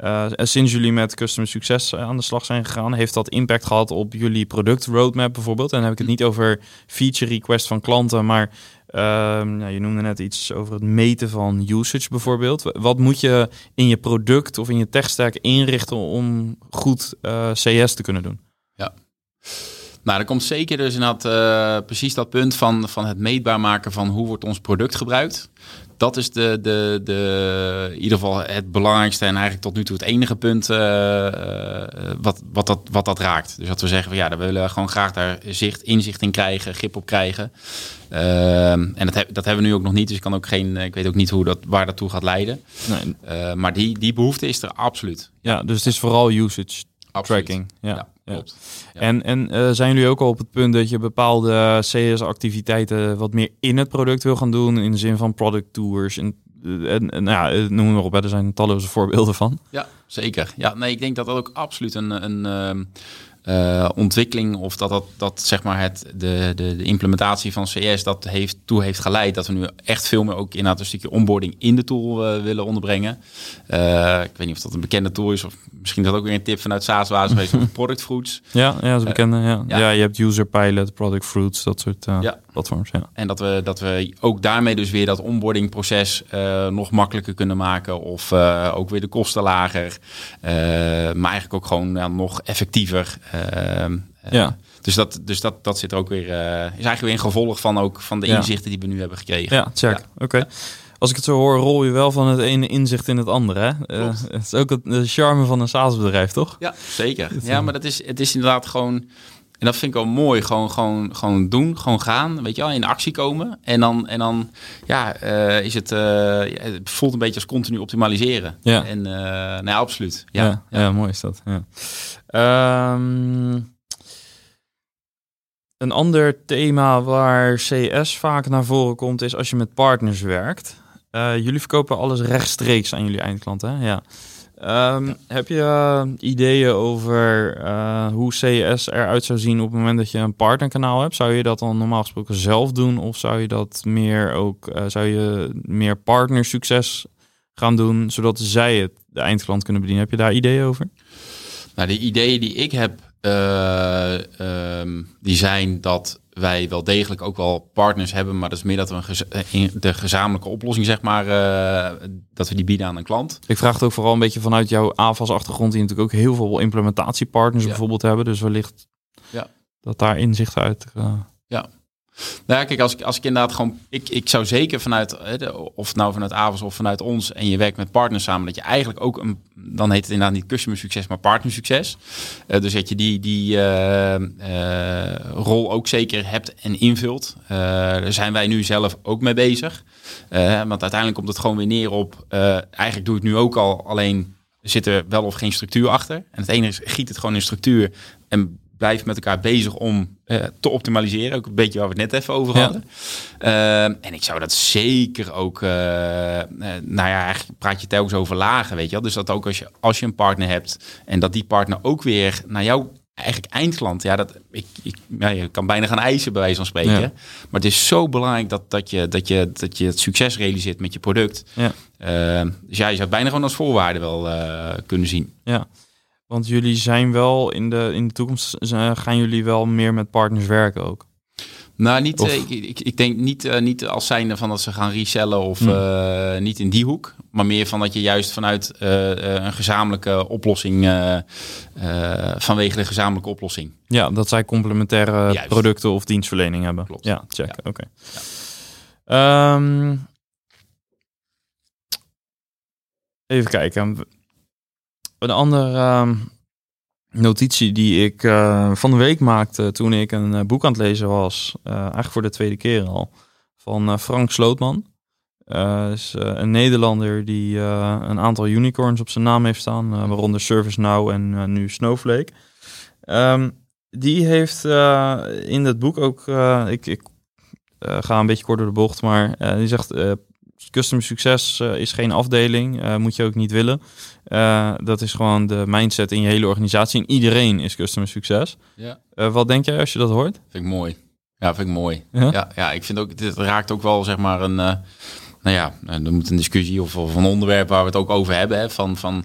eh, sinds jullie met customer succes aan de slag zijn gegaan, heeft dat impact gehad op jullie product roadmap bijvoorbeeld? En dan heb ik het niet over feature request van klanten, maar ehm, ja, je noemde net iets over het meten van usage bijvoorbeeld. Wat moet je in je product of in je tech stack inrichten om goed eh, CS te kunnen doen? Nou, er komt zeker dus inderdaad eh precies dat punt van, van het meetbaar maken van hoe wordt ons product gebruikt. Dat is de, de, de, in ieder geval het belangrijkste en eigenlijk tot nu toe het enige punt eh, eh, wat, wat, dat, wat dat raakt. Dus dat we zeggen, van, ja, daar willen we gewoon graag daar zicht, inzicht in krijgen, grip op krijgen. Ehm, en dat, heb, dat hebben we nu ook nog niet, dus ik, kan ook geen, ik weet ook niet hoe dat, waar dat toe gaat leiden. Nee, Eh, maar die, die behoefte is er absoluut. ja, dus het is vooral usage absoluut. tracking. Ja, ja. Klopt. Ja. En, en eh, zijn jullie ook al op het punt dat je bepaalde CS-activiteiten wat meer in het product wil gaan doen, in de zin van product tours en, eh, en, en nou ja, noem maar op, hè, er zijn talloze voorbeelden van. Ja, zeker. Ja, nee, ik denk dat dat ook absoluut een, een ehm, eh, ontwikkeling of dat dat, dat zeg maar het, de, de, de implementatie van CS dat heeft, toe heeft geleid dat we nu echt veel meer ook inderdaad een stukje onboarding in de tool eh, willen onderbrengen. Eh, ik weet niet of dat een bekende tool is of misschien is dat ook weer een tip vanuit SaaS-basis geweest <laughs> of Product Fruits. Ja, ja, dat is bekende. Ja. Ja. ja. je hebt user pilot, product fruits, dat soort Ja. platforms. Ja. En dat we, dat we ook daarmee dus weer dat onboardingproces eh nog makkelijker kunnen maken. Of ook weer de kosten lager. Maar eigenlijk ook gewoon nog effectiever. Ehm, eh, Ja. Dus, dat, dus dat, dat zit er ook weer. eh, is eigenlijk weer een gevolg van ook van de Ja. inzichten die we nu hebben gekregen. Ja, check. Ja. Oké. Als ik het zo hoor, rol je wel van het ene inzicht in het andere. Hè? Klopt. het is ook het de charme van een SaaS-bedrijf, toch? Ja, zeker. <laughs> Ja, maar dat is, het is inderdaad gewoon. En dat vind ik wel mooi. Gewoon, gewoon, gewoon doen, gewoon gaan. Weet je wel, in actie komen. En dan, en dan ja, eh, is het, eh, ja, het voelt een beetje als continu optimaliseren. Ja. En uh, nee, absoluut. Ja, Ja, ja, mooi is dat. Ja. Ehm, een ander thema waar CS vaak naar voren komt is als je met partners werkt. Jullie verkopen alles rechtstreeks aan jullie eindklanten. Ja. Um, heb je uh, ideeën over uh, hoe CS eruit zou zien op het moment dat je een partnerkanaal hebt? Zou je dat dan normaal gesproken zelf doen? Of zou je dat meer ook, uh, zou je meer partnersucces gaan doen, zodat zij het de eindklant kunnen bedienen? Heb je daar ideeën over? Nou, de ideeën die ik heb, um, die zijn dat wij wel degelijk ook wel partners hebben, maar dat is meer dat we een gez de gezamenlijke oplossing, zeg maar, uh, dat we die bieden aan een klant. Ik vraag het ook vooral een beetje vanuit jouw AVAS-achtergrond, die natuurlijk ook heel veel implementatiepartners ja. bijvoorbeeld hebben. Dus wellicht ja. dat daar inzichten uit. Uh... Ja. Nou ja, kijk, als ik, als ik inderdaad gewoon... Ik, ik zou zeker vanuit, of het nou vanuit Avas of vanuit ons... en je werkt met partners samen, dat je eigenlijk ook een... dan heet het inderdaad niet customer succes, maar partner succes. Uh, dus dat je die, die uh, uh, rol ook zeker hebt en invult. Daar zijn wij nu zelf ook mee bezig. Want uiteindelijk komt het gewoon weer neer op... eigenlijk doe ik nu ook al, alleen zit er wel of geen structuur achter. En het ene is, giet het gewoon in structuur... en blijf met elkaar bezig om uh, te optimaliseren. Ook een beetje waar we het net even over hadden. Ja. Uh, en ik zou dat zeker ook... Uh, nou ja, eigenlijk praat je telkens over lagen, weet je wel. Dus dat ook als je, als je een partner hebt... en dat die partner ook weer naar jou eigenlijk eindklant. Ja, dat, ik, ik, ja, je kan bijna gaan eisen bij wijze van spreken. Ja. Maar het is zo belangrijk dat, dat, je, dat, je, dat je het succes realiseert met je product. Ja. Uh, dus ja, je zou het bijna gewoon als voorwaarde wel uh, kunnen zien. Ja, want jullie zijn wel in de, in de toekomst gaan jullie wel meer met partners werken ook. Nou, niet, uh, ik, ik, ik, denk niet, uh, niet als zijnde van dat ze gaan resellen of hmm. niet in die hoek. Maar meer van dat je juist vanuit een gezamenlijke oplossing, vanwege de gezamenlijke oplossing. Ja, dat zij complementaire juist. producten of dienstverlening hebben. Klopt. Ja, check. Ja. Oké. Okay. Ja. Um, even kijken. Een andere ehm, notitie die ik uh, van de week maakte toen ik een uh, boek aan het lezen was, uh, eigenlijk voor de tweede keer al, van Frank Slootman. is een Nederlander die een aantal unicorns op zijn naam heeft staan, waaronder ServiceNow en nu Snowflake. Um, die heeft in dat boek ook, ik, ik ga een beetje kort door de bocht, maar die zegt Customer succes uh, is geen afdeling, uh, moet je ook niet willen. Uh, dat is gewoon de mindset in je hele organisatie. En iedereen is customer succes. Ja. wat denk jij als je dat hoort? Vind ik mooi. Ja, vind ik mooi. Ja, ja, ja ik vind ook, dit raakt ook wel zeg maar een nou ja, er moet een discussie of, of een onderwerp waar we het ook over hebben. Hè, van, van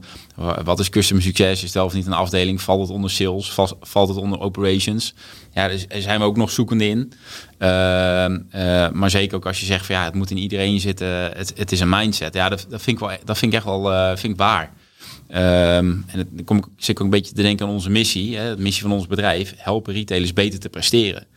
wat is customer succes? Is het of niet een afdeling? Valt het onder sales? Valt het onder operations? Ja, dus daar zijn we ook nog zoekende in. Uh, uh, maar zeker ook als je zegt van ja, het moet in iedereen zitten. Het, het is een mindset. Ja, dat, dat, vind ik wel, dat vind ik echt wel vind ik waar. Um, en dan kom ik, zit ik ook een beetje te denken aan onze missie. Hè, de missie van ons bedrijf. Helpen retailers beter te presteren.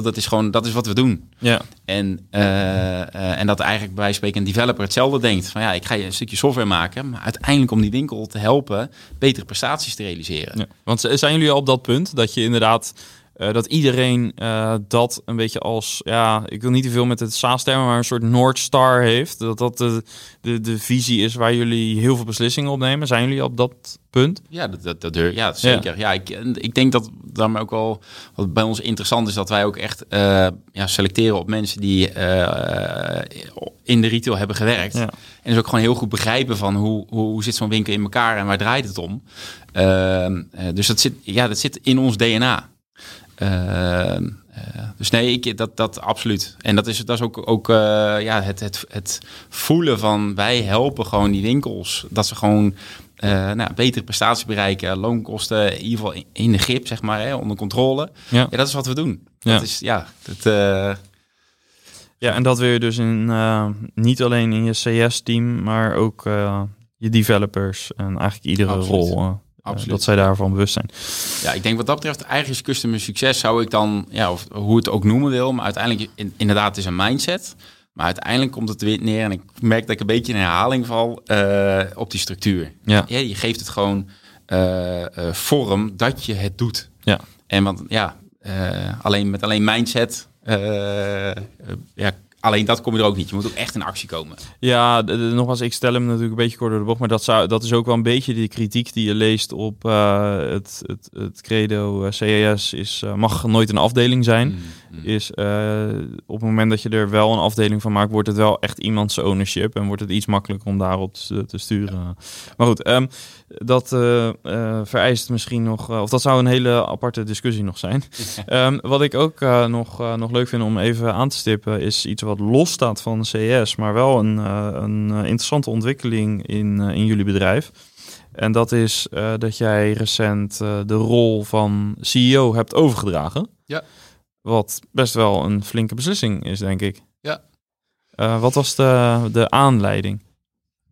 Dat is gewoon, dat is wat we doen. Ja. En, uh, uh, en dat eigenlijk bij spreken een developer hetzelfde denkt. Van ja, ik ga je een stukje software maken, maar uiteindelijk om die winkel te helpen betere prestaties te realiseren. Ja. Want zijn jullie al op dat punt dat je inderdaad uh, dat iedereen uh, dat een beetje als, ja, ik wil niet te veel met het SaaS-termen, maar een soort Noordstar heeft. Dat dat de, de, de visie is waar jullie heel veel beslissingen op nemen. Zijn jullie op dat punt? Ja, dat, dat, dat ja zeker. Ja, ik, ik denk dat daarmee ook wel, wat bij ons interessant is, dat wij ook echt uh, ja, selecteren op mensen die in de retail hebben gewerkt. Ja. En dus ook gewoon heel goed begrijpen van hoe, hoe, hoe zit zo'n winkel in elkaar en waar draait het om. Ehm, dus dat zit, ja, dat zit in ons DNA. Uh, dus nee, ik, dat, dat absoluut. En dat is, dat is ook, ook uh, ja, het, het, het voelen van wij helpen gewoon die winkels. Dat ze gewoon uh, nou, betere prestatie bereiken, loonkosten in ieder geval in de grip, zeg maar, hè, onder controle. Ja. ja dat is wat we doen. Ja. Dat is, ja, dat, ja, en dat wil je dus in, niet alleen in je CS-team, maar ook je developers en eigenlijk iedere absoluut. rol Absoluut. dat zij daarvan bewust zijn. Ja, ik denk wat dat betreft, eigenlijk is customer succes zou ik dan, ja, of hoe het ook noemen wil, maar uiteindelijk in, inderdaad het is een mindset. Maar uiteindelijk komt het weer neer, en ik merk dat ik een beetje in herhaling val, uh, op die structuur. Ja. ja. je geeft het gewoon uh, uh, vorm dat je het doet. Ja. En want ja, alleen met alleen mindset ja, Alleen dat kom je er ook niet. Je moet ook echt in actie komen. Ja, nogmaals, ik stel hem natuurlijk een beetje kort door de bocht. Maar dat, zou, dat is ook wel een beetje die kritiek die je leest op uh, het, het, het credo uh, CAS is, uh, mag nooit een afdeling zijn. Mm, mm. Is op het moment dat je er wel een afdeling van maakt, wordt het wel echt iemands ownership. En wordt het iets makkelijker om daarop te, te sturen. Maar goed, um, dat vereist misschien nog, of dat zou een hele aparte discussie nog zijn. um, <laughs> wat ik ook nog, nog leuk vind om even aan te stippen, is iets wat wat los staat van CS, maar wel een, uh, een eh, interessante ontwikkeling in, uh, in jullie bedrijf. En dat is uh, dat jij recent de rol van CEO hebt overgedragen. Ja. Wat best wel een flinke beslissing is, denk ik. Ja. wat was de, de aanleiding?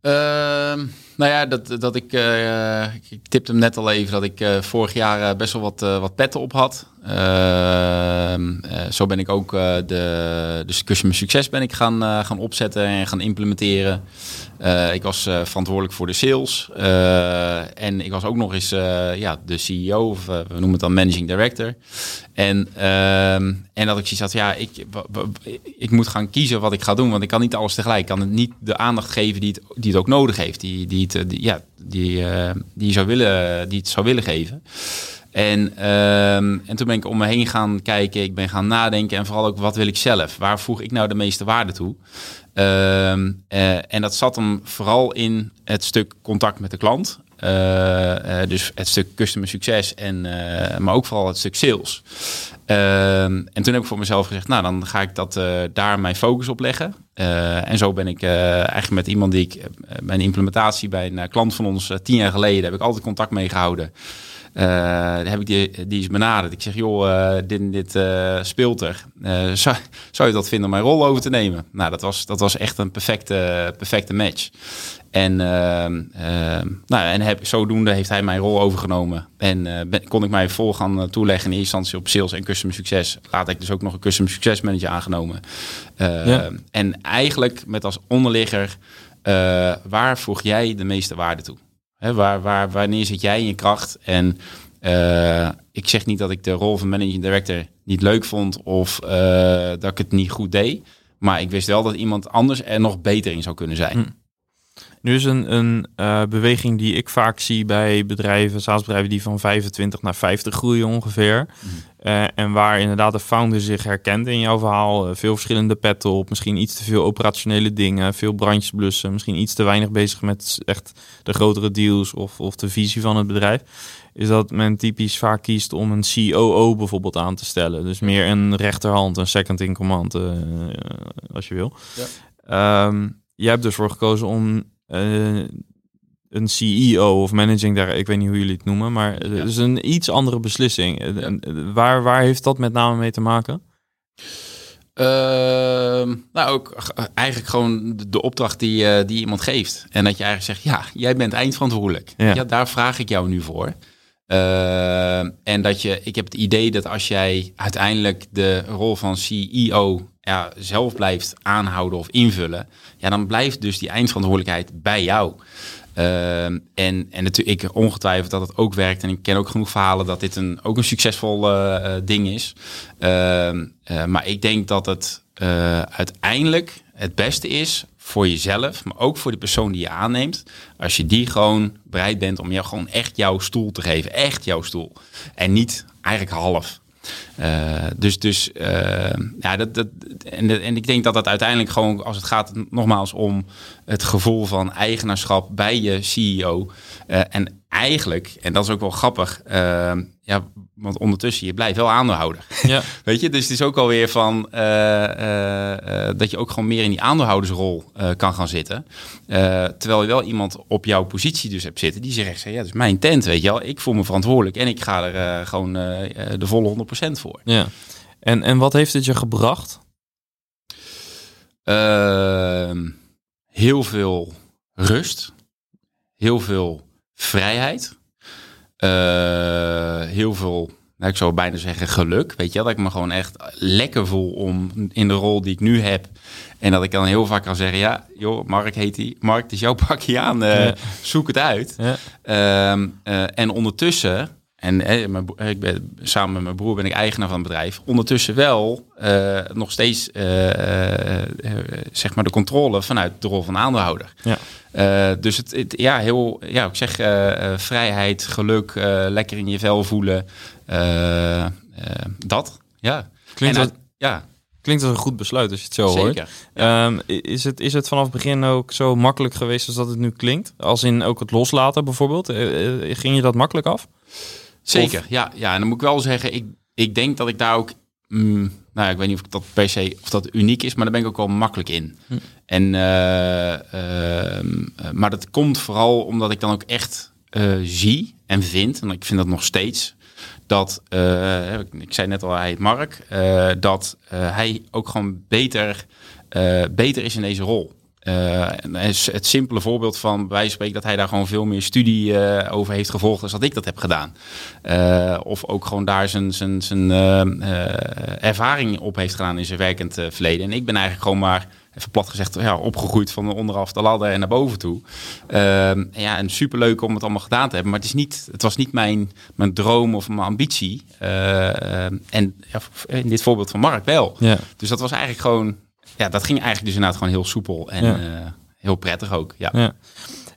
Ehm, nou ja, dat, dat ik, uh, ik tipte hem net al even dat ik uh, vorig jaar uh, best wel wat, wat petten op had. Ehm, zo ben ik ook de, dus Customer Succes ben ik gaan, gaan opzetten en gaan implementeren. ik was verantwoordelijk voor de sales. en ik was ook nog eens ja, de CEO, of we noemen het dan Managing Director. En, ehm, en dat ik zoiets had, ja, ik, ik moet gaan kiezen wat ik ga doen. Want ik kan niet alles tegelijk. Ik kan het niet de aandacht geven die het, die het ook nodig heeft. Die, die, het, die ja, die, uh, die, zou willen, die het zou willen geven. En, ehm, en toen ben ik om me heen gaan kijken. Ik ben gaan nadenken. En vooral ook, wat wil ik zelf? Waar voeg ik nou de meeste waarde toe? Ehm, eh, en dat zat hem vooral in het stuk contact met de klant. Dus het stuk customer succes, en, maar ook vooral het stuk sales. Ehm, en toen heb ik voor mezelf gezegd, nou dan ga ik dat, daar mijn focus op leggen. En zo ben ik eigenlijk met iemand die ik bij een implementatie bij een klant van ons tien jaar geleden heb ik altijd contact mee gehouden. Heb ik die, die is benaderd. Ik zeg, joh, dit, dit speelt er. zou, zou je dat vinden om mijn rol over te nemen? Nou, dat was, dat was echt een perfecte, perfecte match. En, ehm, ehm, nou, en heb, zodoende heeft hij mijn rol overgenomen. En ben, kon ik mij vol gaan toeleggen in eerste instantie op sales en customer succes. Laat ik dus ook nog een customer succes manager aangenomen. Ja. En eigenlijk met als onderligger, waar voeg jij de meeste waarde toe? Waar, waar, wanneer zit jij in je kracht? En uh, ik zeg niet dat ik de rol van managing director niet leuk vond of uh, dat ik het niet goed deed. Maar ik wist wel dat iemand anders er nog beter in zou kunnen zijn. Hm. Nu is een, een uh, beweging die ik vaak zie bij bedrijven, SaaS-bedrijven die van 25 naar 50 groeien ongeveer. Mm. Uh, en waar inderdaad de founder zich herkent in jouw verhaal. Uh, veel verschillende petten op, misschien iets te veel operationele dingen, veel brandjes blussen, misschien iets te weinig bezig met echt de grotere deals of, of de visie van het bedrijf. Is dat men typisch vaak kiest om een COO bijvoorbeeld aan te stellen. Dus meer een rechterhand, een second in command, als je wil. Ja. Um, jij hebt dus voor gekozen om uh, een CEO of managing daar, ik weet niet hoe jullie het noemen, maar het is een iets andere beslissing. Eh, waar, waar heeft dat met name mee te maken? Uh, nou, ook eigenlijk gewoon de opdracht die, uh, die iemand geeft. En dat je eigenlijk zegt, ja, jij bent eindverantwoordelijk. Ja. ja daar vraag ik jou nu voor. Uh, en dat je, ik heb het idee dat als jij uiteindelijk de rol van CEO ja, zelf blijft aanhouden of invullen, ja, dan blijft dus die eindverantwoordelijkheid bij jou. Uh, en, en natuurlijk, ik ongetwijfeld dat het ook werkt. En ik ken ook genoeg verhalen dat dit een, ook een succesvol uh, ding is. Uh, maar ik denk dat het uiteindelijk het beste is voor jezelf, maar ook voor de persoon die je aanneemt. Als je die gewoon bereid bent om jou gewoon echt jouw stoel te geven. Echt jouw stoel. En niet eigenlijk half. Uh, dus dus uh, ja, dat, dat, en, en ik denk dat dat uiteindelijk gewoon, als het gaat nogmaals om het gevoel van eigenaarschap bij je CEO. Uh, en eigenlijk, en dat is ook wel grappig, ja, want ondertussen, je blijft wel aandeelhouder. Ja. <laughs> Weet je, dus het is ook alweer van dat je ook gewoon meer in die aandeelhoudersrol kan gaan zitten. terwijl je wel iemand op jouw positie dus hebt zitten die zegt, ja, dat is mijn tent, weet je wel. Ik voel me verantwoordelijk en ik ga er gewoon de volle 100% voor. Ja. En, en wat heeft het je gebracht? Uh, heel veel rust. Heel veel vrijheid. Uh, heel veel, nou, ik zou bijna zeggen geluk. Weet je, dat ik me gewoon echt lekker voel om in de rol die ik nu heb. En dat ik dan heel vaak kan zeggen, ja, joh, Mark heet hij. Mark, het is jouw <laughs> pakje aan. Uh, Zoek het uit. Ja. Uh, en ondertussen en mijn, ik ben, samen met mijn broer ben ik eigenaar van het bedrijf. Ondertussen wel uh, nog steeds uh, uh, zeg maar de controle vanuit de rol van aandeelhouder. Ja. dus het, het, ja, heel, ja, ik zeg vrijheid, geluk, lekker in je vel voelen. dat, ja. Klinkt dat, ja. Klinkt als een goed besluit als je het zo Zeker, hoort. Ja. Um, is, het, is het vanaf het begin ook zo makkelijk geweest als dat het nu klinkt? Als in ook het loslaten bijvoorbeeld? ging je dat makkelijk af? Zeker, ja, ja. En dan moet ik wel zeggen, ik, ik denk dat ik daar ook... Mm, nou, ik weet niet of dat per se of dat uniek is, maar daar ben ik ook wel makkelijk in. Hm. En, uh, uh, maar dat komt vooral omdat ik dan ook echt uh, zie en vind, en ik vind dat nog steeds, dat, ik zei net al, hij heet Mark, dat hij ook gewoon beter, beter is in deze rol. Uh, het simpele voorbeeld van bij spreken dat hij daar gewoon veel meer studie uh, over heeft gevolgd als dat ik dat heb gedaan. Uh, of ook gewoon daar zijn, zijn, zijn ervaring op heeft gedaan in zijn werkend verleden. En ik ben eigenlijk gewoon maar, even plat gezegd, ja, opgegroeid van onderaf de ladder en naar boven toe. Ehm, ja, en superleuk om het allemaal gedaan te hebben. Maar het, is niet, het was niet mijn, mijn droom of mijn ambitie. en ja, in dit voorbeeld van Mark wel. Ja. Dus dat was eigenlijk gewoon ja, dat ging eigenlijk dus inderdaad gewoon heel soepel en eh, heel prettig ook. Ja. ja.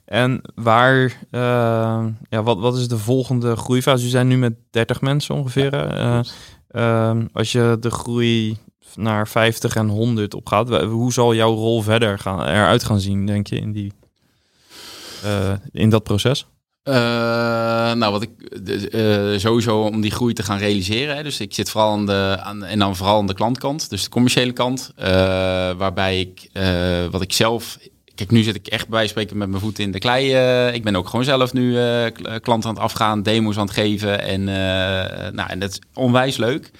En waar, uh, ja, wat, wat is de volgende groeifase? We zijn nu met 30 mensen ongeveer. Ja, uh, als je de groei naar 50 en 100 opgaat, hoe zal jouw rol verder gaan, eruit gaan zien, denk je, in, die, in dat proces? Uh, nou, wat ik uh, sowieso om die groei te gaan realiseren. Hè, dus ik zit vooral aan de aan, en dan vooral aan de klantkant, dus de commerciële kant, uh, waarbij ik wat ik zelf. Kijk, nu zit ik echt bij spreken met mijn voeten in de klei. ik ben ook gewoon zelf nu klanten aan het afgaan, demo's aan het geven en nou, en dat is onwijs leuk.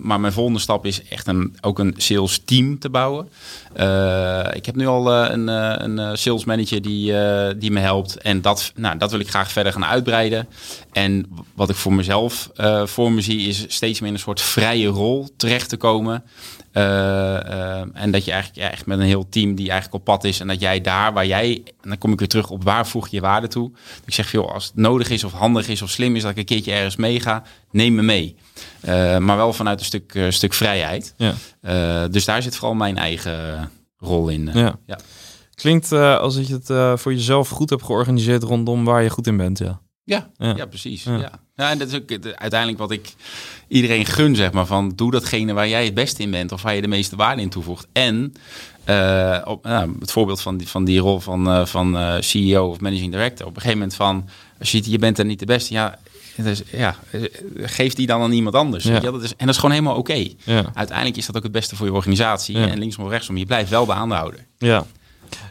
Maar mijn volgende stap is echt een, ook een sales team te bouwen. ik heb nu al een, een sales manager die, die me helpt. En dat, nou, dat wil ik graag verder gaan uitbreiden. En wat ik voor mezelf voor me zie, is steeds meer in een soort vrije rol terecht te komen. Uh, en dat je eigenlijk ja, echt met een heel team die eigenlijk op pad is. En dat jij daar waar jij, en dan kom ik weer terug op waar voeg je waarde toe. ik zeg veel, als het nodig is of handig is of slim is dat ik een keertje ergens meega, neem me mee. Uh, maar wel vanuit een stuk, uh, stuk vrijheid. Ja. dus daar zit vooral mijn eigen rol in. Ja. ja. Klinkt als je het voor jezelf goed hebt georganiseerd rondom waar je goed in bent, ja. Ja, ja. precies. Ja. ja. En dat is ook uiteindelijk wat ik iedereen gun, zeg maar. Van doe datgene waar jij het beste in bent of waar je de meeste waarde in toevoegt. En uh, op, nou, het voorbeeld van die, van die rol van, uh, van uh, CEO of managing director. Op een gegeven moment van, als je, je bent er niet de beste, ja, dus, ja, geef die dan aan iemand anders. Ja. Dat is, en dat is gewoon helemaal oké. Ja. Uiteindelijk is dat ook het beste voor je organisatie. En linksom of rechtsom, je blijft wel de aandeelhouder. Ja,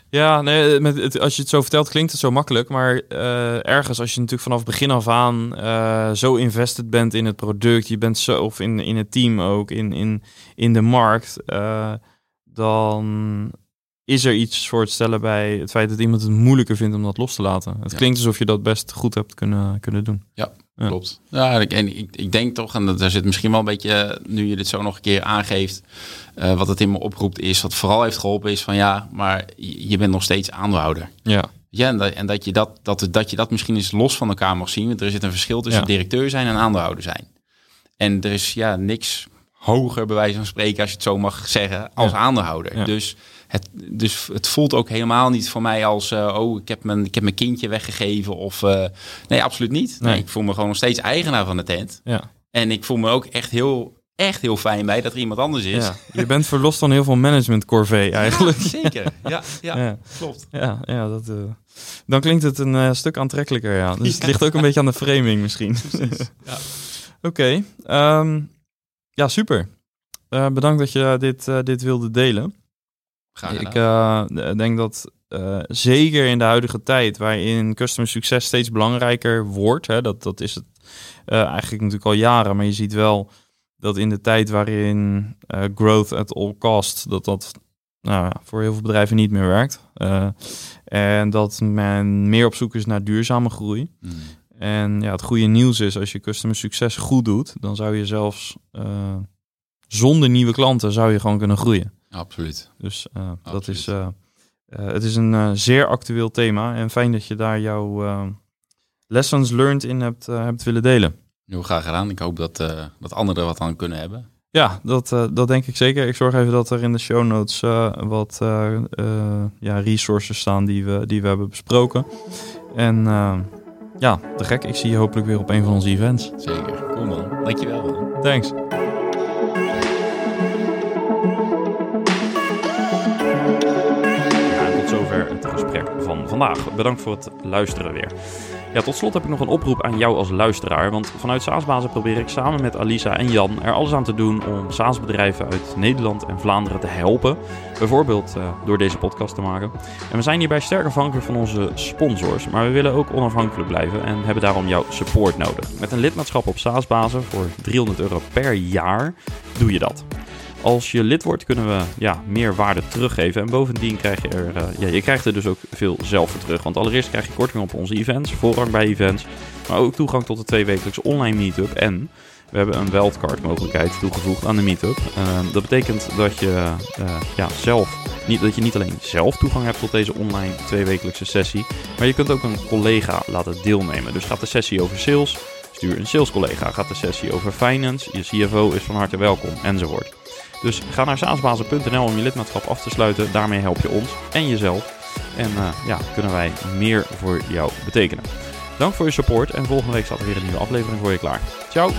ja, nee, met het, als je het zo vertelt klinkt het zo makkelijk. Maar uh, ergens als je natuurlijk vanaf begin af aan uh, zo invested bent in het product, je bent zo, of in, in het team ook, in, in, in de markt, uh, dan is er iets voor te stellen bij het feit dat iemand het moeilijker vindt om dat los te laten. Het klinkt alsof je dat best goed hebt kunnen, kunnen doen. Ja, klopt. Ja, en ik, ik denk toch, en daar zit misschien wel een beetje, nu je dit zo nog een keer aangeeft, uh, wat het in me oproept is, wat vooral heeft geholpen is van ja, maar je bent nog steeds aandeelhouder. Ja. Ja, en, dat, en dat, je dat, dat, dat je dat misschien eens los van elkaar mag zien. Want er zit een verschil tussen directeur zijn en aandeelhouder zijn. En er is ja niks hoger, bij wijze van spreken, als je het zo mag zeggen, als aandeelhouder. Dus het, dus het voelt ook helemaal niet voor mij als, uh, oh, ik heb, mijn, ik heb mijn kindje weggegeven. Of uh, nee, absoluut niet. Nee. ik voel me gewoon nog steeds eigenaar van de tent. Ja. En ik voel me ook echt heel, echt heel fijn bij dat er iemand anders is. Ja. Je bent verlost van heel veel management corvée eigenlijk. <laughs> zeker, ja, ja, klopt. Ja, ja dat, uh, dan klinkt het een stuk aantrekkelijker, ja. Dus het ligt ook een beetje aan de framing misschien. <laughs> ja. Oké, okay, um, ehm, ja, super. bedankt dat je dit, dit wilde delen. Ik uh, denk dat uh, zeker in de huidige tijd, waarin customer succes steeds belangrijker wordt, hè, dat, dat is het uh, eigenlijk natuurlijk al jaren, maar je ziet wel dat in de tijd waarin growth at all cost, dat dat nou, voor heel veel bedrijven niet meer werkt. en dat men meer op zoek is naar duurzame groei. Mm. En ja, het goede nieuws is, als je customer succes goed doet, dan zou je zelfs zonder nieuwe klanten zou je gewoon kunnen groeien. Absoluut. Dus uh, dat is, uh, uh, het is een zeer actueel thema en fijn dat je daar jouw lessons learned in hebt, hebt willen delen. Heel graag gedaan. Ik hoop dat, dat anderen er wat aan kunnen hebben. Ja, dat, dat denk ik zeker. Ik zorg even dat er in de show notes wat ja, resources staan die we, die we hebben besproken. En ja, te gek. Ik zie je hopelijk weer op een van onze events. Zeker. Cool man. Dankjewel man. Thanks. Het gesprek van vandaag. Bedankt voor het luisteren weer. Ja, tot slot heb ik nog een oproep aan jou als luisteraar. Want vanuit SaaSbazen probeer ik samen met Alisa en Jan er alles aan te doen om SaaS-bedrijven uit Nederland en Vlaanderen te helpen. Bijvoorbeeld uh, door deze podcast te maken. En we zijn hierbij sterk afhankelijk van onze sponsors. Maar we willen ook onafhankelijk blijven en hebben daarom jouw support nodig. Met een lidmaatschap op SaaSbazen voor 300 euro per jaar doe je dat. Als je lid wordt, kunnen we ja, meer waarde teruggeven. En bovendien krijg je er, uh, ja, je krijgt er dus ook veel zelf voor terug. Want allereerst krijg je korting op onze events, voorrang bij events. Maar ook toegang tot de tweewekelijkse online meetup. En we hebben een wildcard mogelijkheid toegevoegd aan de meetup. Uh, dat betekent dat je, uh, ja, zelf, niet, dat je niet alleen zelf toegang hebt tot deze online tweewekelijkse sessie. Maar je kunt ook een collega laten deelnemen. Dus gaat de sessie over sales, stuur een sales collega. Gaat de sessie over finance, je CFO is van harte welkom enzovoort. Dus ga naar saasbazen.nl om je lidmaatschap af te sluiten. Daarmee help je ons en jezelf. En uh, ja, kunnen wij meer voor jou betekenen. Dank voor je support en volgende week staat er weer een nieuwe aflevering voor je klaar. Ciao!